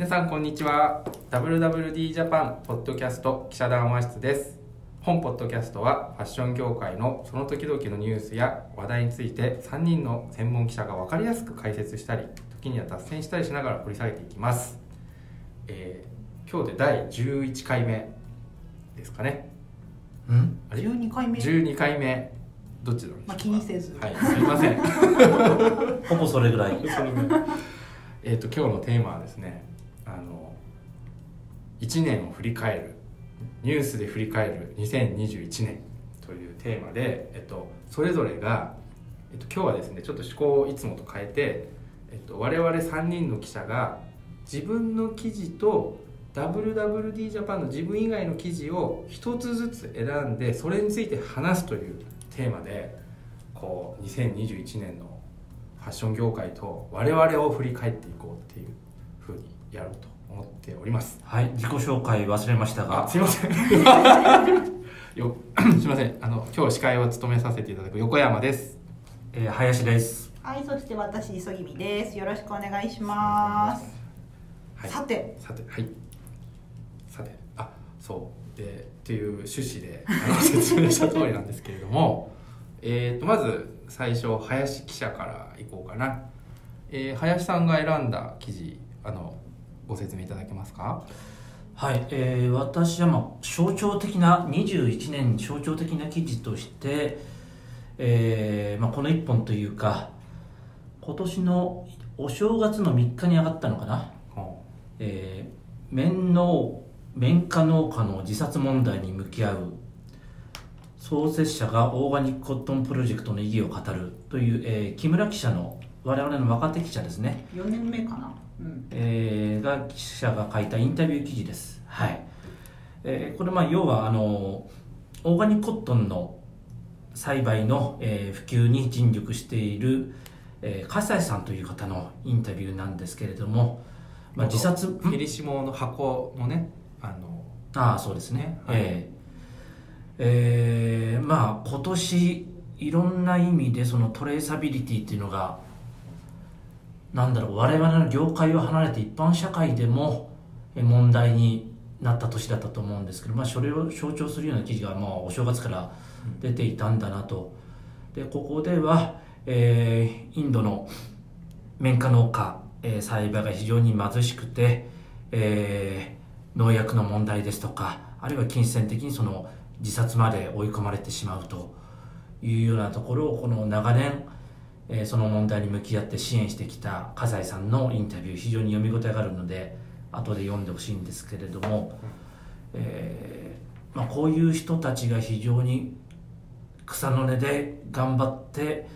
皆さんこんにちは。WWD ジャパンポッドキャスト記者談話室です。本ポッドキャストはファッション業界のその時々のニュースや話題について3人の専門記者が分かりやすく解説したり時には脱線したりしながら掘り下げていきます、えー今日で第11回目ですかね。うん？あれ？12回目？12回目。どっちなんでしょうか？まあ気にせず。はいすいません。ほぼそれぐらい。それぐらい。えっと今日のテーマはですねあの1年を振り返るニュースで振り返る2021年というテーマで、えっと、それぞれが、えっと、今日はですねちょっと趣向をいつもと変えて、えっと、我々3人の記者が自分の記事と WWD ジャパンの自分以外の記事を一つずつ選んでそれについて話すというテーマでこう2021年のファッション業界と我々を振り返っていこうっていうふうにやろうと思っております。はい。自己紹介忘れましたあがすいません。よ すいません。あの今日司会を務めさせていただく横山です。えー林です。はいそして私磯君です。よろしくお願いします、はい。さて。さてはい。さて。あそう。でっていう趣旨で あの説明した通りなんですけれども。えーとまず最初林記者からいこうかな、えー林さんが選んだ記事あのご説明いただけますか？はい、えー私はまあ象徴的な21年象徴的な記事として、えーまあ、この1本というか今年のお正月の3日に上がったのかな、ほえー綿農綿花農家の自殺問題に向き合う創設者がオーガニックコットンプロジェクトの意義を語るという、えー木村記者の我々の若手記者ですね、4年目かな。うんえーが記者が書いたインタビュー記事です、はい。えーこれまあ要はあのオーガニックコットンの栽培の、えー普及に尽力している、えー笠井さんという方のインタビューなんですけれども、まあ、自殺フェリシモの箱のねあのああそうですね、はい。えええーまあ今年いろんな意味でそのトレーサビリティっていうのがなんだろう我々の業界を離れて一般社会でもえ問題になった年だったと思うんですけど、まあ、それを象徴するような記事がまあお正月から出ていたんだなと。でここでは、えーインドの綿花農家、えー栽培が非常に貧しくて、えー農薬の問題ですとかあるいは金銭的にその自殺まで追い込まれてしまうというようなところをこの長年、えーその問題に向き合って支援してきた笠井さんのインタビュー非常に読み応えがあるので後で読んでほしいんですけれども、えーまあ、こういう人たちが非常に草の根で頑張って、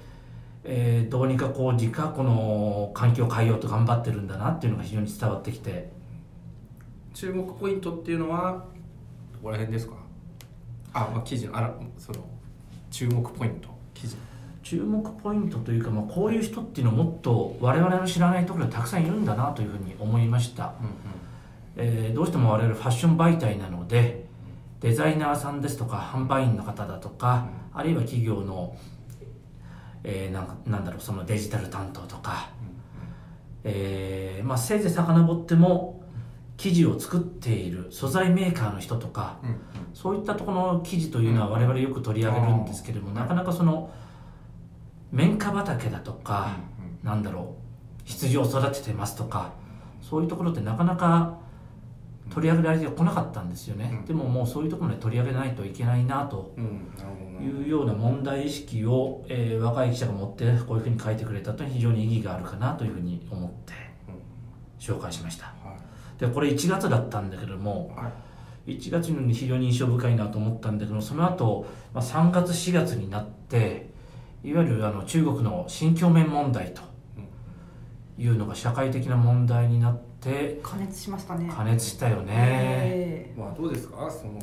えーどうにかこう自家この環境を変えようと頑張ってるんだなっていうのが非常に伝わってきて。注目ポイントっていうのはどこら辺ですか？あ、まあ、記事のあらその注目ポイント記事。注目ポイントというか、まあ、こういう人っていうのはもっと我々の知らないところにたくさんいるんだなというふうに思いました、うんえーどうしても我々ファッション媒体なのでデザイナーさんですとか販売員の方だとか、あるいは企業の、えーなんかなんだろうそのデジタル担当とか、えーまあ、せいぜい遡っても記事を作っている素材メーカーの人とかうんうん。そういったところの記事というのは我々よく取り上げるんですけれども、うん。なかなかその綿花畑だとか、うんなんだろう羊を育ててますとかそういうところってなかなか取り上げられてこなかったんですよね、うん。でももうそういうところで取り上げないといけないなというような問題意識を、えー若い記者が持ってこういうふうに書いてくれたというのは非常に意義があるかなというふうに思って紹介しました。はでこれ1月だったんだけどもいはい。1月に非常に印象深いなと思ったんだけどその後、まあ3月4月になっていわゆるあの中国の新疆面問題というのが社会的な問題になって加熱しましたね。加熱したよね、えまあどうですか？その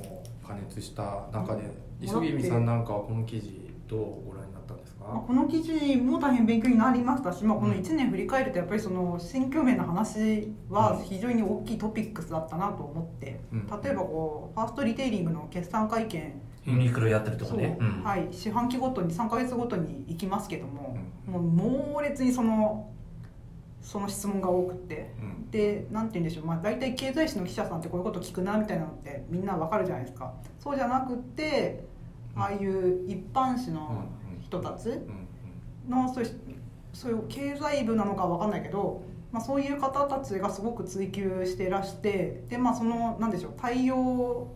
加熱した中でうん。磯君さんなんかはこの記事どうご覧になったんですか？この記事も大変勉強になりましたし、まあ、このうん1年振り返るとやっぱりその選挙面の話は非常に大きいトピックスだったなと思って、うん。例えばこうファーストリテイリングの決算会見ユニクロやってるとこね、う。ん。はい、四半期ごとに3か月ごとに行きますけども、うもう猛烈にそのその質問が多くて。うん。でなんて言うんでしょう、まあ、大体経済誌の記者さんってこういうこと聞くなみたいなのってみんなわかるじゃないですか。そうじゃなくってああいう一般紙の人たちうんのそういうそういう経済部なのかわかんないけど、まあ、そういう方たちがすごく追求してらしてでまあそのなんでしょう。対応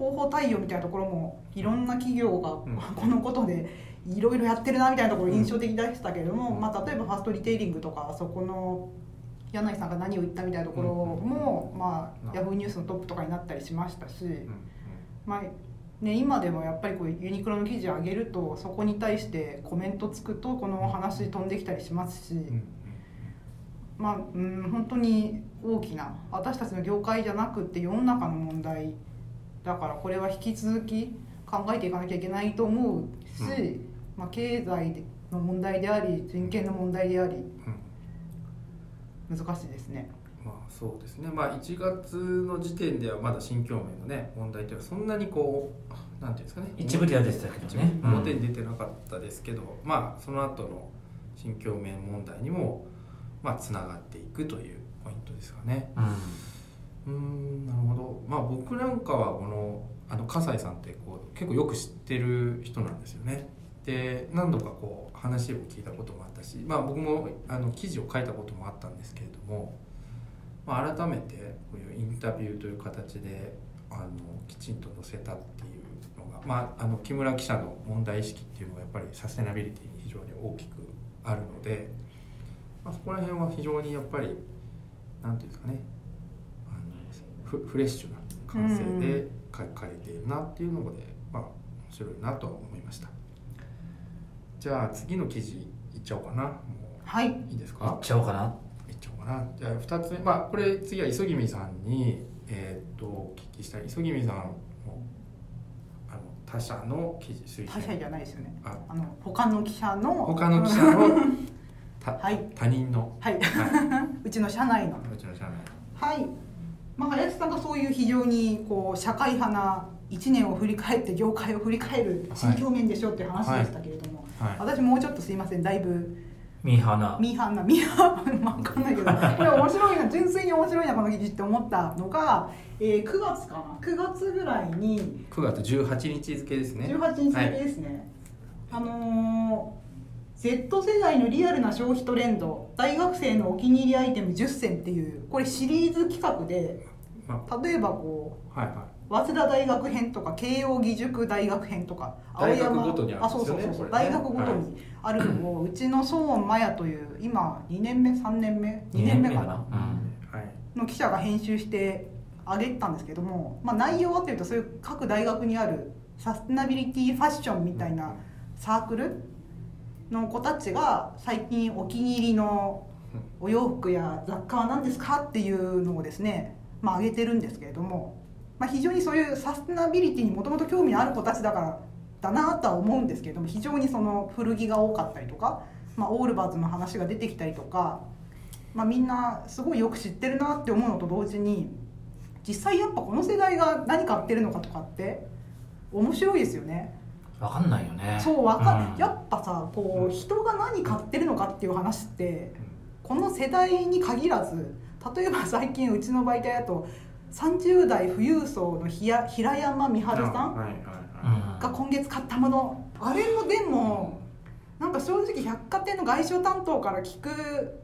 広報対応みたいなところもいろんな企業がうん。このことでいろいろやってるなみたいなところ印象的でしたけれども、うん。まあ、例えばファーストリテイリングとかそこの柳井さんが何を言ったみたいなところも、まあ、うん。ヤフーニュースのトップとかになったりしましたし。まあね、今でもやっぱりこうユニクロの記事を上げるとそこに対してコメントつくとこの話飛んできたりしますし、まあうん本当に大きな私たちの業界じゃなくって世の中の問題だからこれは引き続き考えていかなきゃいけないと思うし、うまあ、経済の問題であり人権の問題でありうん難しいですね。まあそうですね、まあ、1月の時点ではまだ新疆名のね問題っていうのはそんなにこうなんていうんですかね。一部では出てたけどね。うん。表に出てなかったですけど、まあその後の新疆名問題にもまあつながっていくというポイントですかね。うんうんなるほど。まあ僕なんかはこのあの笠井さんってこう結構よく知ってる人なんですよね。で何度かこう話を聞いたこともあったし、まあ、僕もあの記事を書いたこともあったんですけれども、まあ、改めてこういうインタビューという形であのきちんと載せたっていうのが、まあ、あの木村記者の問題意識っていうのがやっぱりサステナビリティに非常に大きくあるので、まあ、そこら辺は非常にやっぱりなんていうんですかねフフレッシュな感性で書かれているなっていうので、まあ面白いなとは思いました。じゃあ次の記事いっちゃおうかな。もはい、ういいですいっかちゃおうかな。いっちゃおうかな。じゃあ2つ目。まあこれ次は磯君さんにえーっとお聞きしたい。磯君さんのあの他社の記事推薦。他社じゃないですよね。あ。あの他の記者の他の記者の たはい。他人の、はい。は うちの社内の。い、うちの社内はい、まあ、林さんがそういう非常にこう社会派な1年を振り返って業界を振り返る新表面でしょっていう話でしたけれども、はい。私もうちょっとすいませんだいぶ。ミーハーな。ミーハーなミーハーわかんないけど。これ面白いな純粋に面白いなこの記事って思ったのが、えー9月かな。9月ぐらいに9月18日付ですね。18日付ですね、あのー Z 世代のリアルな消費トレンド大学生のお気に入りアイテム10選っていうこれシリーズ企画でま例えばこうあはいはい。早稲田大学編とか慶應義塾大学編とか大学ごとにあそうそうそう、ね。大学ごとにあるのを、うちの孫真也という今2年目3年目2年目かなうん。はい。の記者が編集してあげたんですけども、まあ、内容はというとそういう各大学にあるサステナビリティファッションみたいなサークルの子たちが最近お気に入りのお洋服や雑貨は何ですかっていうのをですね、まあ、上げてるんですけれども、まあ、非常にそういうサステナビリティにもともと興味のある子たちだからだなとは思うんですけれども非常にその古着が多かったりとか、まあ、オールバーズの話が出てきたりとか、まあ、みんなすごいよく知ってるなって思うのと同時に実際やっぱこの世代が何買ってるのかとかって面白いですよね。わかんないよね。そうわか、うん。やっぱさこう人が何買ってるのかっていう話ってこの世代に限らず例えば最近うちの媒体だと30代富裕層のひや平山美春さんはいはいうん。はいが今月買ったもの。あれもでもなんか正直百貨店の外商担当から聞く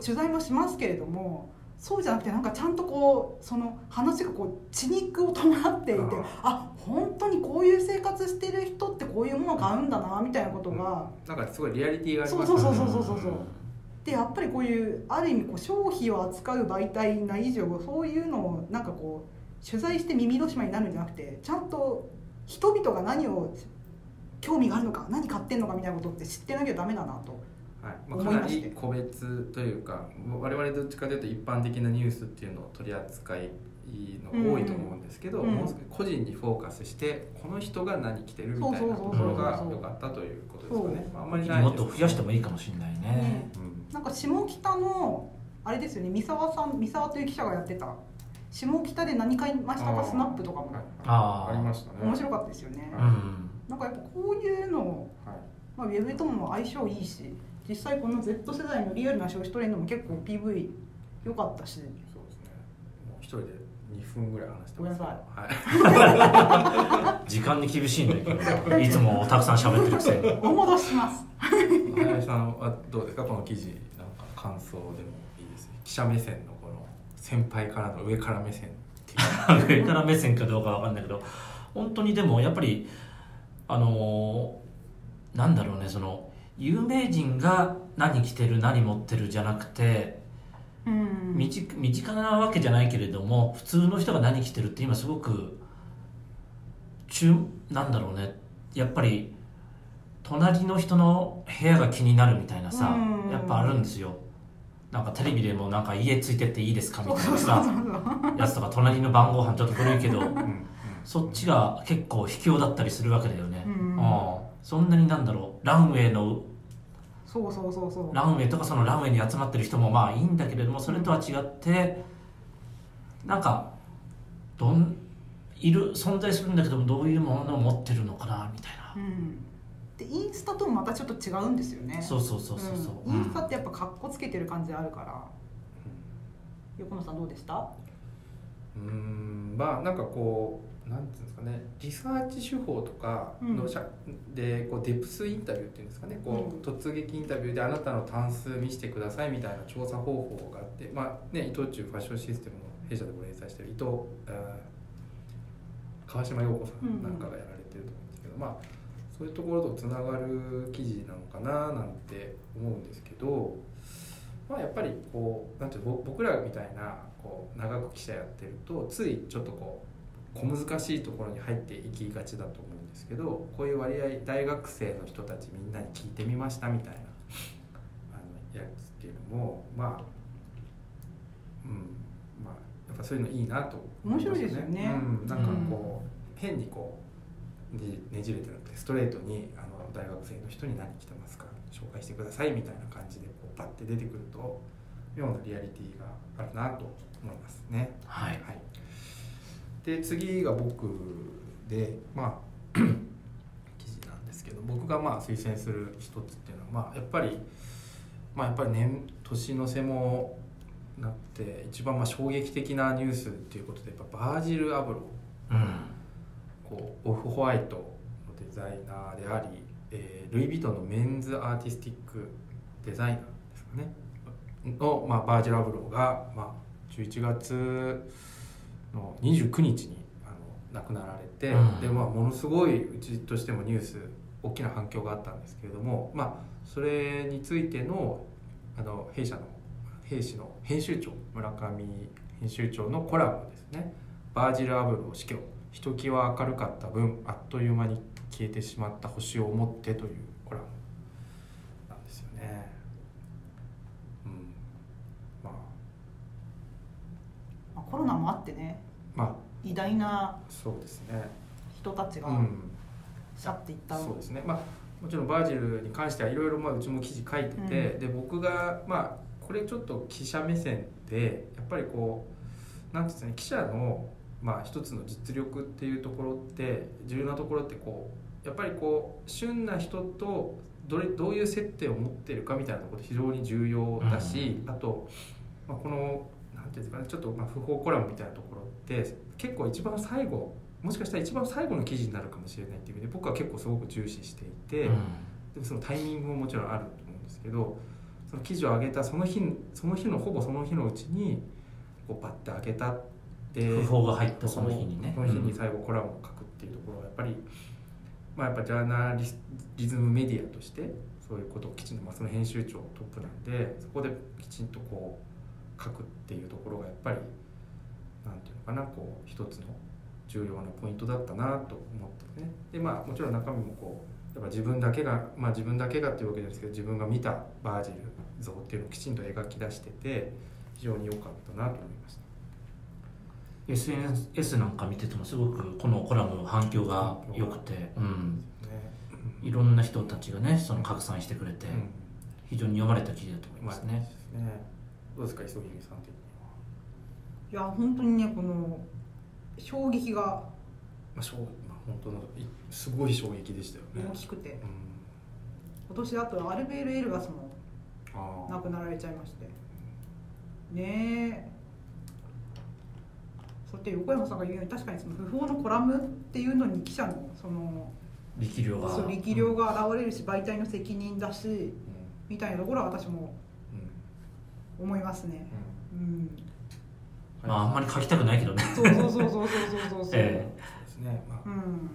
取材もしますけれどもそうじゃなくてなんかちゃんとこうその話がこう血肉を伴っていてあ本当にこういう生活してる人ってこういうものを買うんだなみたいなことがなんかすごいリアリティがありそうますそうそうねそうそうそうでやっぱりこういうある意味こう消費を扱う媒体な以上そういうのをなんかこう取材して耳戸島になるんじゃなくてちゃんと人々が何を興味があるのか何買ってんのかみたいなことって知ってなきゃダメだなとはいまあ、かなり個別というか我々どっちかというと一般的なニュースっていうのを取り扱いのが多いと思うんですけど、うん。うんもう少し個人にフォーカスしてこの人が何着てるみたいなところが良かったということですかね、まあ、あんまりもっと増やしてもいいかもしれないね。ね。うんなんか下北のあれですよね三沢さん三沢という記者がやってた。下北で何買いましたか？スナップとかも。はいあー。ありましたね。面白かったですよね。うん。なんかやっぱこういうのはい。まあ、ウェブとも相性いいし実際この Z 世代のリアルな消費トレンドも結構 PV 良かったし。そうですね。もう一人で2分ぐらい話してごめんなさはい。時間に厳しいんだけど。いつもたくさん喋ってるくせにお戻しします。林さんはどうですか？この記事なんか感想でもいいです？記者目線のこの先輩からの上から目線っていう。上から目線かどうかわかんないけど。本当にでもやっぱりあのーなんだろうねその有名人が何着てる何持ってるじゃなくてうん。身近身近なわけじゃないけれども普通の人が何着てるって今すごく中なんだろうね。やっぱり隣の人の部屋が気になるみたいなさうん。やっぱあるんですよ。なんかテレビでもなんか家ついてっていいですかみたいなさやつとか隣の晩ご飯ちょっと古いけどそっちが結構卑怯だったりするわけだよね、うん。そんなになんだろうランウェイのそうそうそうそう。ランウェイとかそのランウェイに集まってる人もまあいいんだけれどもそれとは違ってなんかどんいる存在するんだけどもどういうものを持ってるのかなみたいな、うん。でインスタともまたちょっと違うんですよね。そうそうそうそうそう、うん。インスタってやっぱカッコつけてる感じあるから。横野さんどうでした？うーん。まあなんかこうなんていうんですかねリサーチ手法とかのしゃ、でこうデプスインタビューっていうんですかねこう、突撃インタビューであなたの単数見せてくださいみたいな調査方法があってまあね伊藤忠ファッションシステムの弊社でも連載してる伊藤川島陽子さんなんかがやられてると思うんですけど、まあそういうところとつながる記事なのかななんて思うんですけどまあやっぱりこうなんていう僕らみたいなこう長く記者やってるとついちょっとこう小難しいところに入っていきがちだと思うんですけどこういう割合大学生の人たちみんなに聞いてみましたみたいなあのやつっていうのもまあうんまあやっぱそういうのいいなと思ます面白いですよね。うん、なんかこう、変にこうねねじれてなくてストレートにあの大学生の人に何着てますか紹介してくださいみたいな感じでこうパッて出てくると妙なリアリティがあるなと思いますね。はい。はい、で次が僕でまあ 記事なんですけど僕がまあ推薦する一つっていうのは、まあ、やっぱりまあやっぱり年年の瀬もなって一番まあ衝撃的なニュースっていうことでやっぱバージル・アブローうん。こうオフホワイトのデザイナーであり、えールイ・ヴィトンのメンズアーティスティックデザイナーですかね。の、まあ、バージル・アブローが、まあ、11月の29日にあの亡くなられて、うん。でまあ、ものすごいうちとしてもニュース大きな反響があったんですけれども、まあ、それについてのあの弊社の弊社の編集長村上編集長のコラムですね「バージル・アブロー死去。ひときわ明るかった分あっという間に消えてしまった星を思って」というコラムなんですよね。うん、まあまあコロナもあってねまあ偉大なそうですね。人たちがうん。去っていった、そうですね、まあ、もちろんバージルに関してはいろいろまあうちも記事書いてて、で僕がまあこれちょっと記者目線でやっぱりこうなんていうんですかね記者のまあ一つの実力っていうところって重要なところってこうやっぱりこう旬な人とどれどういう接点を持っているかみたいなところって非常に重要だし、あと、まあ、このていうかねちょっとまあ不法コラムみたいなところって結構一番最後もしかしたら一番最後の記事になるかもしれないっていう意味で僕は結構すごく重視していて、でもそのタイミングももちろんあると思うんですけどその記事を上げたその日その日のほぼその日のうちにこうパッて上げたで不法が入ったその日に。ねその日に最後コラムを書くっていうところはやっぱり、まあ、やっぱジャーナリズムメディアとしてそういうことをきちんと、まあ、その編集長トップなんでそこできちんとこう書くっていうところがやっぱりなんていうのかなこう一つの重要なポイントだったなと思ってね。でまあもちろん中身もこうやっぱ自分だけがまあ自分だけがっていうわけじゃないですけど自分が見たバージル像っていうのをきちんと描き出してて非常に良かったなと思いました。SNS なんか見ててもすごくこのコラム反響が良くて、うん、ね。いろんな人たちがねその拡散してくれて、うん。非常に読まれた記事だと思いますね、ねどうですか磯君さん的には、いや本当にねこの衝撃が。まあ、しょうまあ本当のいすごい衝撃でしたよね。大きくて。うん。今年あとアルベール・エルガスも亡くなられちゃいまして。ねえ。そって横山さんが言うように確かにその不法のコラムっていうのに記者のその力量が。そう力量が現れるし媒体の責任だしうん。みたいなところは私もうん思いますね。うん、うん、まああんまり書きたくないけどね。そうそうそうそうそうそうそう。えー、そうですね。まあ、うん、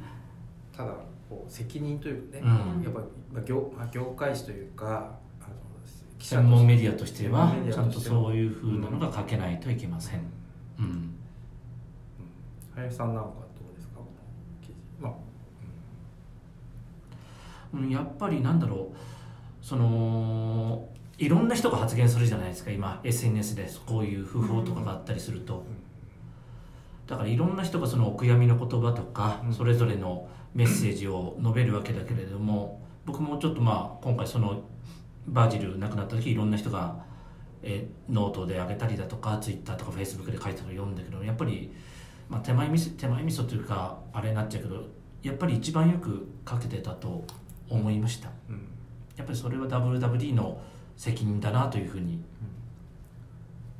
ただこう責任というかね、うん、やっぱまあ業まあ業界誌というか。記者専門メディアとしてはちゃんとそういうふうなのが書けないといけません、うん。うん、林さんなんかどうですか？まあ、うん、やっぱりなんだろう。そのいろんな人が発言するじゃないですか。今 SNS でこういう不法とかがあったりすると、だからいろんな人がそのお悔やみの言葉とか、うん。それぞれのメッセージを述べるわけだけれども僕もちょっとまあ今回そのバージル亡くなった時いろんな人が、えーノートで上げたりだとかツイッターとかフェイスブックで書いたのを読んだけどやっぱり、まあ、手前味噌手前味噌というかあれになっちゃうけどやっぱり一番よく書けてたと思いました。うん。うんやっぱりそれは WWD の責任だなというふうに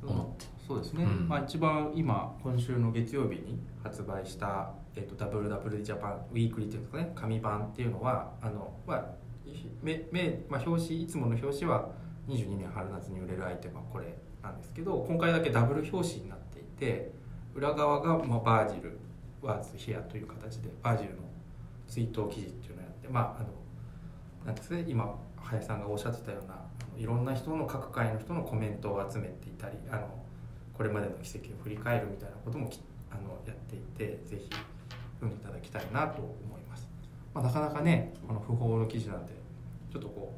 うん。思って。そうですね、うん。まあ、一番今今週の月曜日に発売した、えっと、WWD ジャパンウィークリーっていうんですかね紙版っていうのはあの、まあめめまあ、表紙いつもの表紙は22年春夏に売れるアイテムはこれなんですけど今回だけダブル表紙になっていて裏側が、まあ、バージルワーズヒアという形でバージルの追悼記事っていうのをやってまああのなんですね今林さんがおっしゃってたようないろんな人の各界の人のコメントを集めていたりあのこれまでの奇跡を振り返るみたいなこともきあのやっていてぜひ読んでいただきたいなと思います、まあ、なかなかねこの不法の記事なんでちょっとこ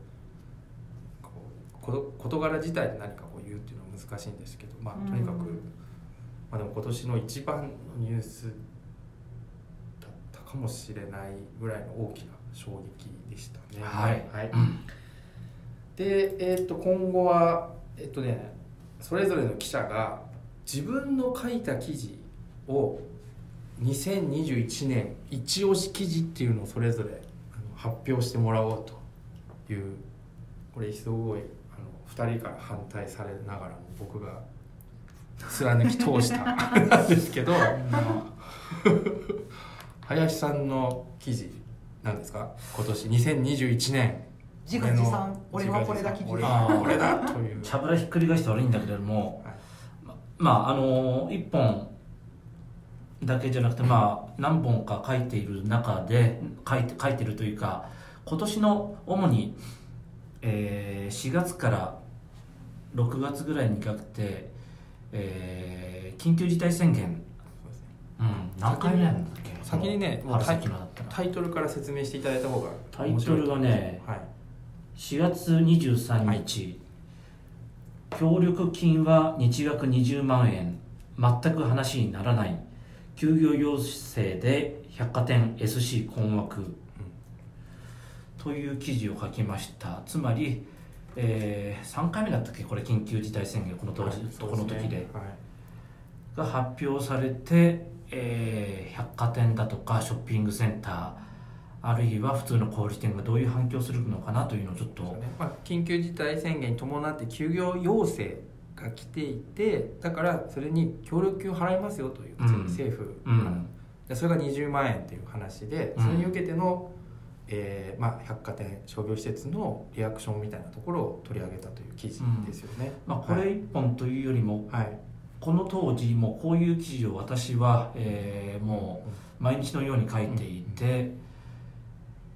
うこ事柄自体で何かこう言うっていうのは難しいんですけどまあとにかく、うんまあ、でも今年の一番のニュースだったかもしれないぐらいの大きな衝撃でしたね。はい。はい。うんで、えー、と今後はえっ、とねそれぞれの記者が自分の書いた記事を2021年一押し記事っていうのをそれぞれ発表してもらおうというこれすごいあの2人から反対されながらも僕が貫き通したんですけど。林さんの記事なんですか？今年2021年。自画自賛。俺はこれだ記事俺はこれだという。しゃぶらひっくり返して悪いんだけれども、はい。ままああの一本だけじゃなくてまあ何本か書いている中で書いて書いてるというか今年の主に、えー4月から6月ぐらいにかけて、えー緊急事態宣言、そうん、何回目なんだっけ？先にねもうタイトルから説明していただいた方がタイトルがねはい4月23日、協力金は日額20万円。全く話にならない。休業要請で百貨店 SC 困惑、という記事を書きました。つまり、え3回目だったっけ？これ緊急事態宣言この当時、はいこの時で。はい。が発表されて、えー百貨店だとかショッピングセンターあるいは普通の小売店がどういう反響するのかなというのをちょっと、まあ、緊急事態宣言に伴って休業要請が来ていてだからそれに協力金を払いますよという、うん。政府から、うん。でそれが20万円という話でうん。それに受けての、えーまあ、百貨店商業施設のリアクションみたいなところを取り上げたという記事ですよね。まあ、これ一本というよりも、はい、この当時もこういう記事を私は、えーもう毎日のように書いていて、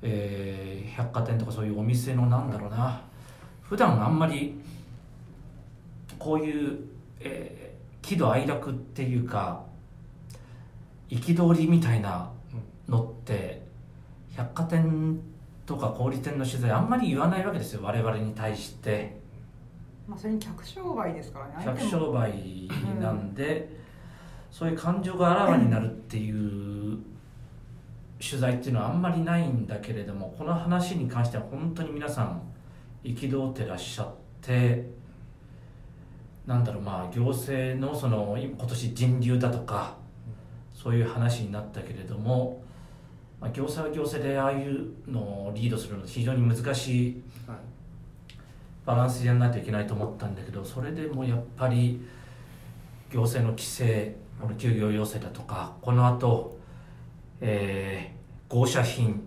えー百貨店とかそういうお店のなんだろうな。普段あんまりこういう、えー喜怒哀楽っていうか憤りみたいなのって百貨店とか小売店の取材あんまり言わないわけですよ。我々に対して。まあそれに客商売ですからね。相客商売なんで、そういう感情があらわになるっていう取材っていうのはあんまりないんだけれどもこの話に関しては本当に皆さん憤ってらっしゃってなんだろうまあ行政のその今今年人流だとかそういう話になったけれども、まあ、行政は行政でああいうのをリードするのは非常に難しいはい。バランスやらないといけないと思ったんだけどそれでもやっぱり行政の規制この休業要請だとかこの後、えー、合社品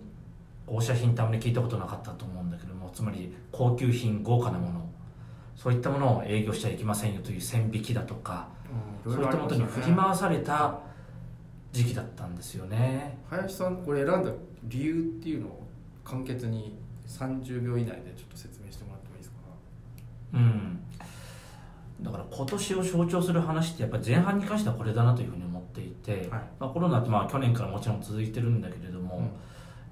合社品ってあまり聞いたことなかったと思うんだけどもつまり高級品豪華なもの。そういったものを営業しちゃいけませんよという線引きだとか、そういったものに振り回された時期だったんですよね。林さんこれ選んだ理由っていうのを簡潔に30秒以内でちょっと説明してもらってもいいですか？うん。だから今年を象徴する話ってやっぱり前半に関してはこれだなというふうに思っていて、はい。まあ、コロナってまあ去年からもちろん続いてるんだけれども、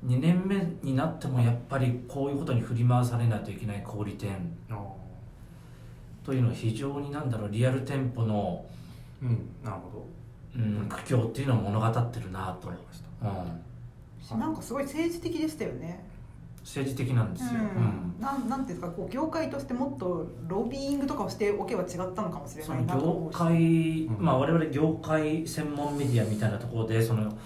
2年目になってもやっぱりこういうことに振り回されないといけない小売店あというのは非常になんだろうリアル店舗の、ーうん。なるほうん、苦境っていうのを物語ってるなと。どわかりました。うん、なんかすごい政治的でしたよね政治的なんですよ、なんなんていうんですかこう業界としてもっとロビーイングとかをしておけば違ったのかもしれないなと思業うし界、うん。まあ、我々業界専門メディアみたいなところでその、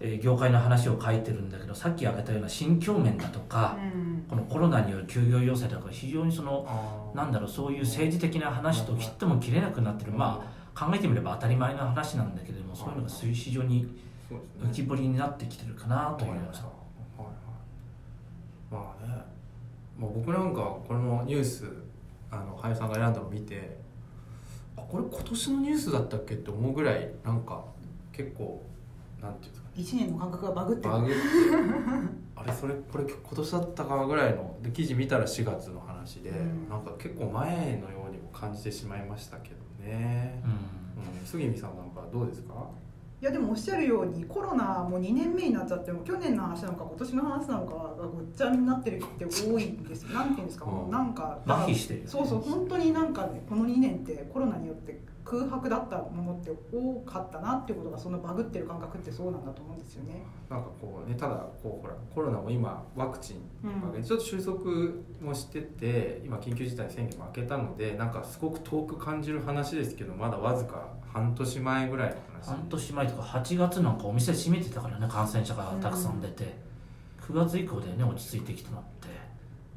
えー業界の話を書いてるんだけどさっき挙げたような新境面だとか、うん。このコロナによる休業要請だとか非常にそのなんだろうそういう政治的な話と切っても切れなくなってる、まあ考えてみれば当たり前の話なんだけれどもそういうのが非常にそうですね。浮き彫りになってきてるかなというようなわかりました。はいはいまあね、まあ、僕なんかこのニュースあの林さんが選んだのを見てあこれ今年のニュースだったっけって思うぐらいなんか結構なんていうんですかね。1年の感覚がバグってる。バグってあれそれこれ今年だったかぐらいので記事見たら4月の話で、うん。なんか結構前のようにも感じてしまいましたけどね、うん。うん、杉見さんなんかどうですか？いやでもおっしゃるようにコロナも2年目になっちゃっても去年の話なのか今年の話なのかがごっちゃになってる人って多いんですよ。なんていうん。ですかもうなんか麻痺してるそうそう。本当になんかねこの2年ってコロナによって空白だったものって多かったなっていうことがそのバグってる感覚ってそうなんだと思うんですよね。なんかこうねただこうほらコロナも今ワクチンうん。ちょっと収束もしてて今緊急事態宣言も明けたのでなんかすごく遠く感じる話ですけどまだわずか半年前ぐらいの話。半年前とか8月なんかお店閉めてたからね感染者がたくさん出て、9月以降でね落ち着いてきてなって。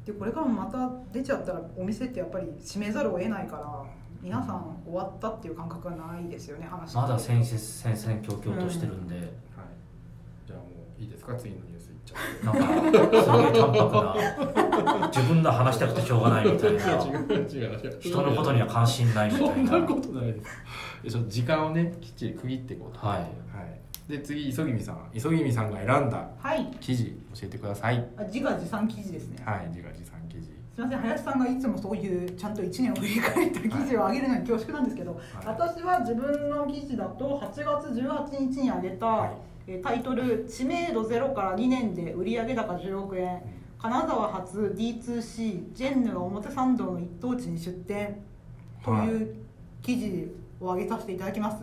でこれからもまた出ちゃったらお店ってやっぱり閉めざるを得ないから皆さん終わったっていう感覚がないですよね話まだ戦々恐々としてるんで、ういいですか？次のニュースいっちゃってなんかすげえ淡白な自分の話したくてしょうがないみたいな。違う違う違う人のことには関心ないみたいな。そんなことないです。ちょっと時間をねきっちり区切っていこうと。はい。はい、で次磯君さん。磯君さんが選んだはい。記事教えてください。あ自画自賛記事ですね、はい自画自賛記事。すみません。林さんがいつもそういうちゃんと1年を振り返った記事を上げるのに恐縮なんですけど、私は自分の記事だと8月18日に上げた、はい。えータイトル「知名度ゼロから2年で売上高10億円。金沢発 D2C ジェンヌが表参道の一等地に出店」という記事を上げさせていただきます、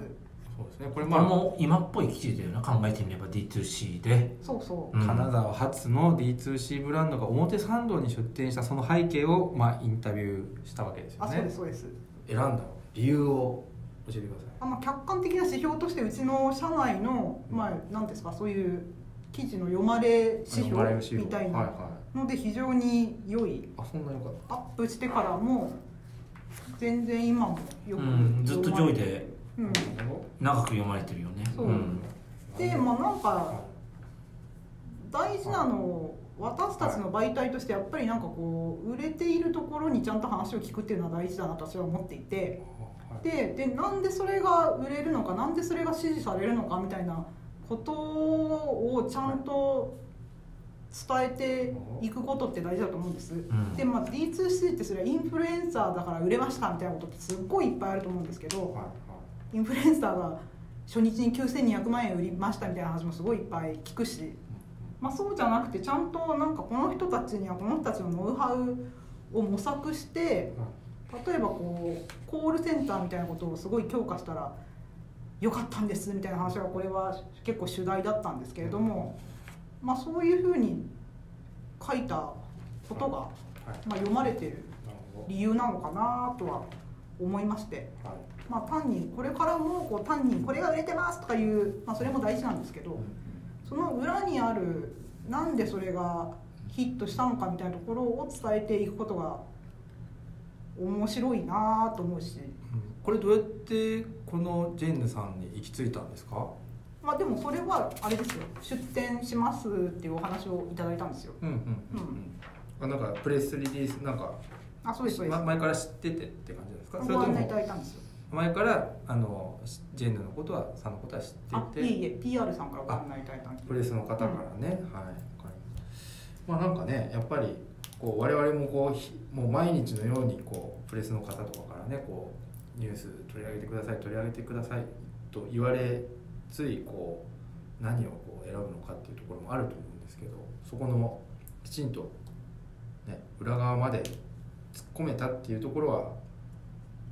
そうですね。これこまあれも今っぽい記事だよな考えてみれば D2C で、そうそう。うん。金沢発の D2C ブランドが表参道に出店したその背景を、まあ、インタビューしたわけですよあねそうですそうです。選んだ理由を。教えてください。あまあ、客観的な指標としてうちの社内の、まあ、なんですかそういう記事の読まれ指標みたいないので非常に良いあそんなよかっアップしてからも全然今もよくうん、ずっと上位で長く読まれてるよね。そう。ん。どでまあなんかは大事なの私たちの媒体としてやっぱりなんかこう売れているところにちゃんと話を聞くっていうのは大事だなと私は思っていて。いででなんでそれが売れるのかなんでそれが支持されるのかみたいなことをちゃんと伝えていくことって大事だと思うんです、ん。で、まあ、D2C ってそれはインフルエンサーだから売れましたみたいなことってすっごいいっぱいあると思うんですけど、インフルエンサーが初日に9200万円売りましたみたいな話もすごいいっぱい聞くし、まあ、そうじゃなくてちゃんとなんかこの人たちにはこの人たちのノウハウを模索して例えばこうコールセンターみたいなことをすごい強化したらよかったんですみたいな話はこれは結構主題だったんですけれども、まあ、そういうふうに書いたことが、はいまあ、読まれてる理由なのかなとは思いまして。まあ、単にこれからもこう単にこれが売れてますとかいう、まあ、それも大事なんですけどその裏にあるなんでそれがヒットしたのかみたいなところを伝えていくことが面白いなと思うし。これどうやってこのジェンヌさんに行き着いたんですか？まあでもそれはあれですよ。出店しますっていうお話をいただいたんですよ。うんうんうんうん、あなんかプレスリリースなんかあそうですそうです、ま前から知っててって感じですか？それご案内いただいたんですよ。前からあのジェンヌのことはさんのことは知あって。いていえいえ PR さんからご案内いただいたんですプレスの方からね、はい。わかりましたまあなんかねやっぱりこう我々もこうもう毎日のようにこうプレスの方とかからねこうニュース取り上げてください取り上げてくださいと言われついこう何をこう選ぶのかっていうところもあると思うんですけどそこのきちんと、ね、裏側まで突っ込めたっていうところは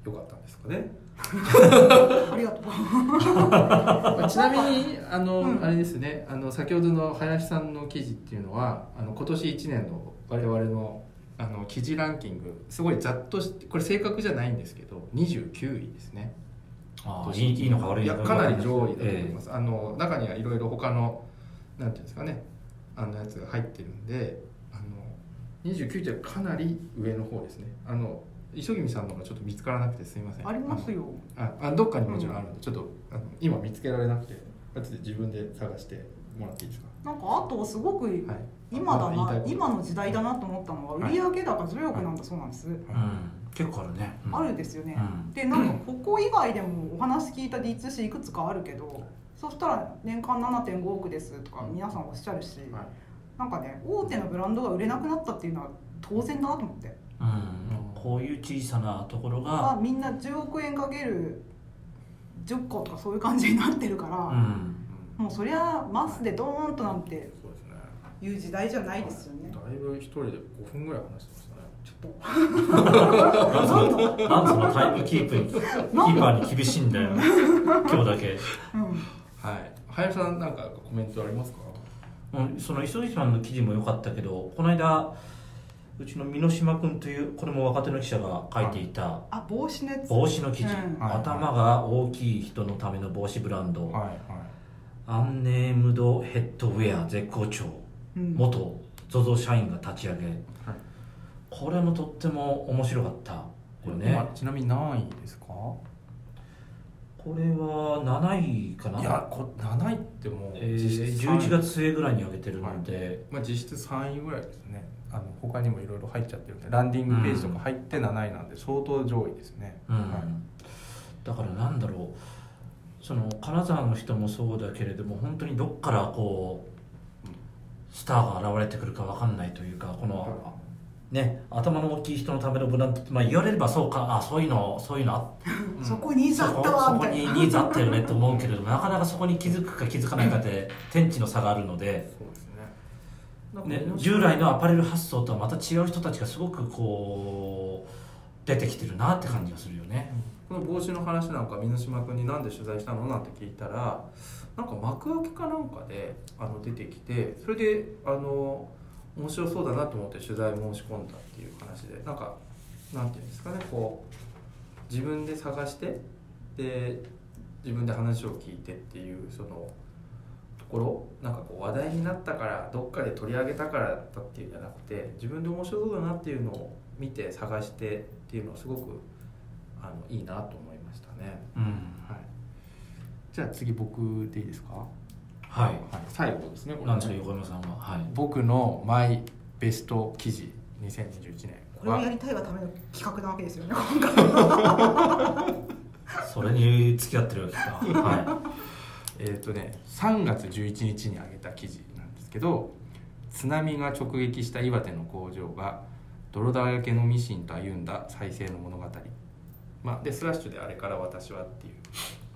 良かったんですかね？ありがとう ちなみにあの、うん。あれですね。あの先ほどの林さんの記事っていうのはあの今年1年の我々のあの記事ランキングすごいざっとしこれ正確じゃないんですけど29位ですね。ああいいいいのか悪いいやのかかなり上位だと思います、あの中にはいろいろ他のなんていうんですかね。あのやつが入ってるんであの29ってかなり上の方ですね。あの磯君さんのがちょっと見つからなくてすいません。ありますよ。ああどっかにもちろんあるんで、ちょっとあの今見つけられなくて後で自分で探してもらっていいですか？なんかあとすごくはい。今だなあ言いたいこと。今の時代だなと思ったのは売上高10億なんだそうなんです、うん。結構あるね、うん。あるですよね、うん。でなんかここ以外でもお話聞いた D2C いくつかあるけどそしたら年間7.5億ですとか皆さんおっしゃるし、はい。なんかね大手のブランドが売れなくなったっていうのは当然だなと思って。うんこういう小さなところあが、みんな10億円かける10個とかそういう感じになってるから、うん、もうそりゃマスでドーンとなんてそうですね。いう時代じゃないですよね。だいぶ一人で5分ぐらい話してましたね。ちょっと。なんそのタイムキープキーパーに厳しいんだよ。今日だけ。うん。はい。林さんなんかコメントありますか？うんその磯木さんの記事も良かったけどこの間うちの箕島君というこれも若手の記者が書いていたあ帽子のやつ。帽子の記事、うん。はい頭が大きい人のための帽子ブランド、はいはい。アンネームドヘッドウェア絶好調。うん。元 ZOZO 社員が立ち上げ。はい。これもとっても面白かった。よね。今ちなみに何位ですか？これは7位かな？いやこ7位ってもうえー実質3位。11月末ぐらいに上げてるので、まあ、実質3位ぐらいですねあの他にもいろいろ入っちゃってるんでランディングページとか入って7位なんで相当上位ですね、うん。はい。だからなんだろう。その金沢の人もそうだけれども本当にどっからこうスターが現れてくるか分かんないというかこの、ね頭の大きい人のためのブランドって、まあ、言われればそうかあそういうのそういうのあっうん。そこにいざそこったわそこにニーズあったよねって思うけれどもなかなかそこに気づくか気づかないかで天地の差があるので、そうですね従来のアパレル発想とはまた違う人たちがすごくこう出てきてるなって感じがするよね。この帽子の話なんか箕島君に何で取材したのなんて聞いたらなんか幕開けかなんかであの出てきてそれであの面白そうだなと思って取材申し込んだっていう話でなんかなんていうんですかねこう自分で探してで自分で話を聞いてっていうそのところなんかこう話題になったからどっかで取り上げたからだったっていうんじゃなくて自分で面白そうだなっていうのを見て探してっていうのはすごくあのいいなと思いましたね。うんはい。じゃあ次僕でいいですか？はいはい。最後ですね。これねなんですか横山さんは？はい僕のマイベスト記事2021年これをやはりたいがための企画なわけですよね今回 それに付き合ってるわけかはえっ、とね3月11日に上げた記事なんですけど津波が直撃した岩手の工場が泥だらけのミシンと歩んだ再生の物語。まあ、でスラッシュで「あれから私は」っていう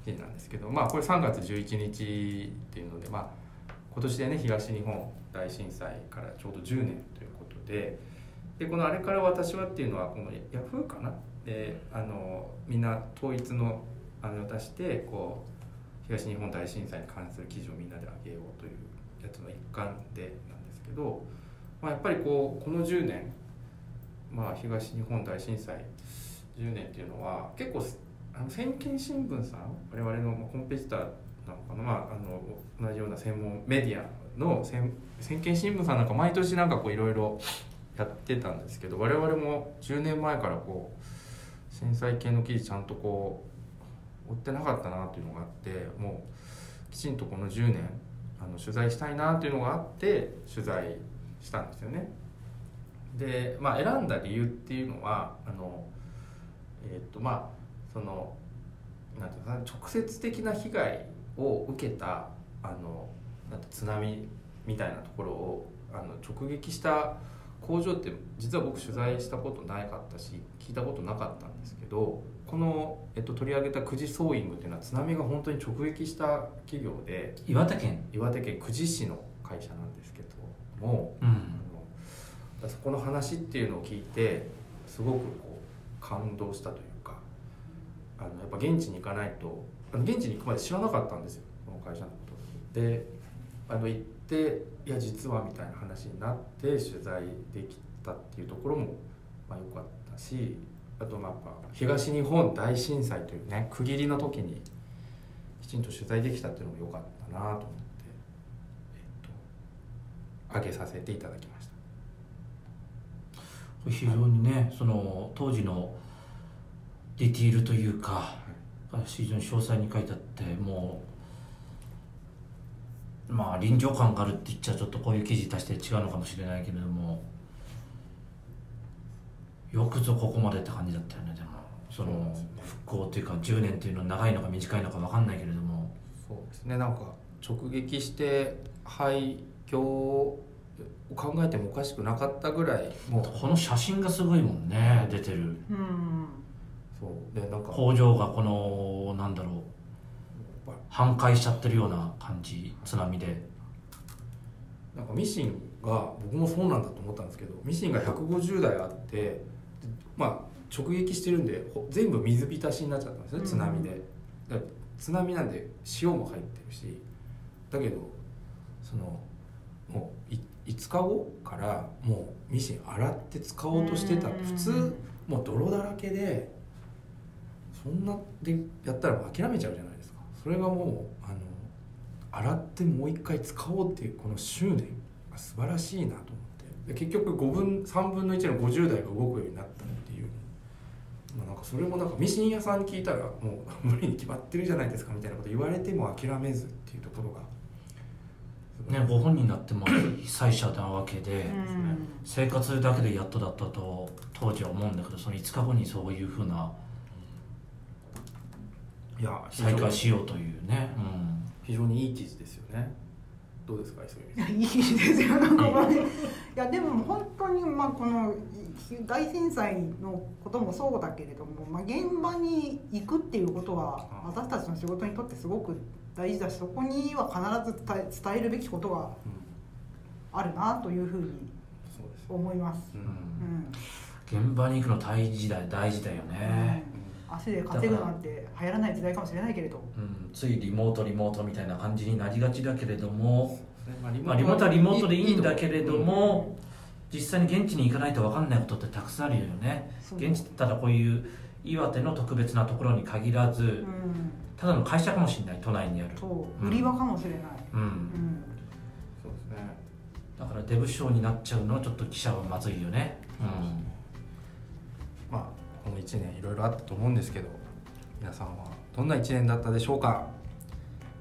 記事なんですけど、まあ、これ3月11日っていうので、まあ、今年でね東日本大震災からちょうど10年ということででこの「あれから私は」っていうのはこのヤフーかな？であのみんな統一のあのを出してこう東日本大震災に関する記事をみんなで上げようというやつの一環でなんですけど、まあ、やっぱりこうこの10年、まあ、東日本大震災10年っていうのは結構あの先見新聞さん我々のコンペティターなのかな、まあ、あの同じような専門メディアの先先見新聞さんなんか毎年なんかこういろいろやってたんですけど我々も10年前からこう震災系の記事ちゃんとこう追ってなかったなというのがあってもうきちんとこの10年あの取材したいなというのがあって取材したんですよね。で、まあ、選んだ理由っていうのはあの、えー、っとまあそのなんていうかな直接的な被害を受けたあのなんて津波みたいなところをあの直撃した工場って実は僕取材したことなかったし聞いたことなかったんですけどこの、えっと、取り上げた久慈ソーイングっていうのは津波が本当に直撃した企業で岩手県？岩手県久慈市の会社なんですけども、うん。あのそこの話っていうのを聞いてすごくこう感動したというかあのやっぱ現地に行かないとあの現地に行くまで知らなかったんですよこの会社のこと。であの行っていや実はみたいな話になって取材できたっていうところもまあ良かったしあとまあ東日本大震災というね区切りの時にきちんと取材できたっていうのも良かったなと思って、えっと、上げさせていただきました。非常にねその当時のディティールというか非常に詳細に書いてあってもうまあ臨場感があるって言っちゃちょっとこういう記事足して違うのかもしれないけれどもよくぞここまでって感じだったよねでも。その復興というか10年っていうのは長いのか短いのか分かんないけれども。そうですね。なんか直撃して廃業を考えてもおかしくなかったぐらいもうこの写真がすごいもんね出てる。うん。そう。でなんか工場がこのなんだろう半壊しちゃってるような感じ津波で。なんかミシンが僕もそうなんだと思ったんですけどミシンが150台あってでまあ直撃してるんでほ全部水浸しになっちゃったんですねうん。津波で、だから津波なんで塩も入ってるし。だけどそのもうい5日後からもうミシン洗って使おうとしてた。うん。普通もう泥だらけでそんなでやったら諦めちゃうじゃないですか。それがもうあの洗ってもう一回使おうっていうこの執念が素晴らしいなと思って。で結局5分3分の1の50代が動くようになったっていう、まあ、なんかそれもなんかミシン屋さんに聞いたらもう無理に決まってるじゃないですかみたいなこと言われても諦めずっていうところが。ねご本人になっても被災者なわけで、うん生活だけでやっとだったと当時は思うんだけどその5日後にそういうふうないや再開しようというね、うん。非常にいい記事ですよねどうですか磯いいですよなんか。これいやでも本当にまあこの大震災のこともそうだけれども、まあ、現場に行くっていうことはうん私たちの仕事にとってすごく大事だしそこには必ず伝え伝えるべきことがうん。あるなというふうに思います。ううん。ん現場に行くの大事だ大事だよね、うん足で稼ぐなんて流行らない時代かもしれないけれど。うんついリモートリモートみたいな感じになりがちだけれども、まあリまあ、リモートはリモートでいいんだけれどいいも実際に現地に行かないと分かんないことってたくさんあるよね。現地ってただこういう岩手の特別なところに限らずうん。ただの会社かもしれない都内にある。そう。売り場かもしれない、うん。うん。そうですね。だからデブ賞になっちゃうのはちょっと記者はまずいよね。うんの1年いろいろあったと思うんですけど皆さんはどんな1年だったでしょうか、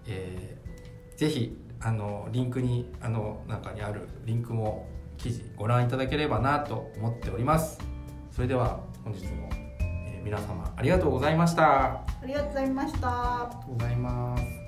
えーぜひあのリンクにあの中にあるリンクも記事ご覧いただければなと思っております。それでは本日も、えー皆様ありがとうございました。あありがとうございました。りがとうございます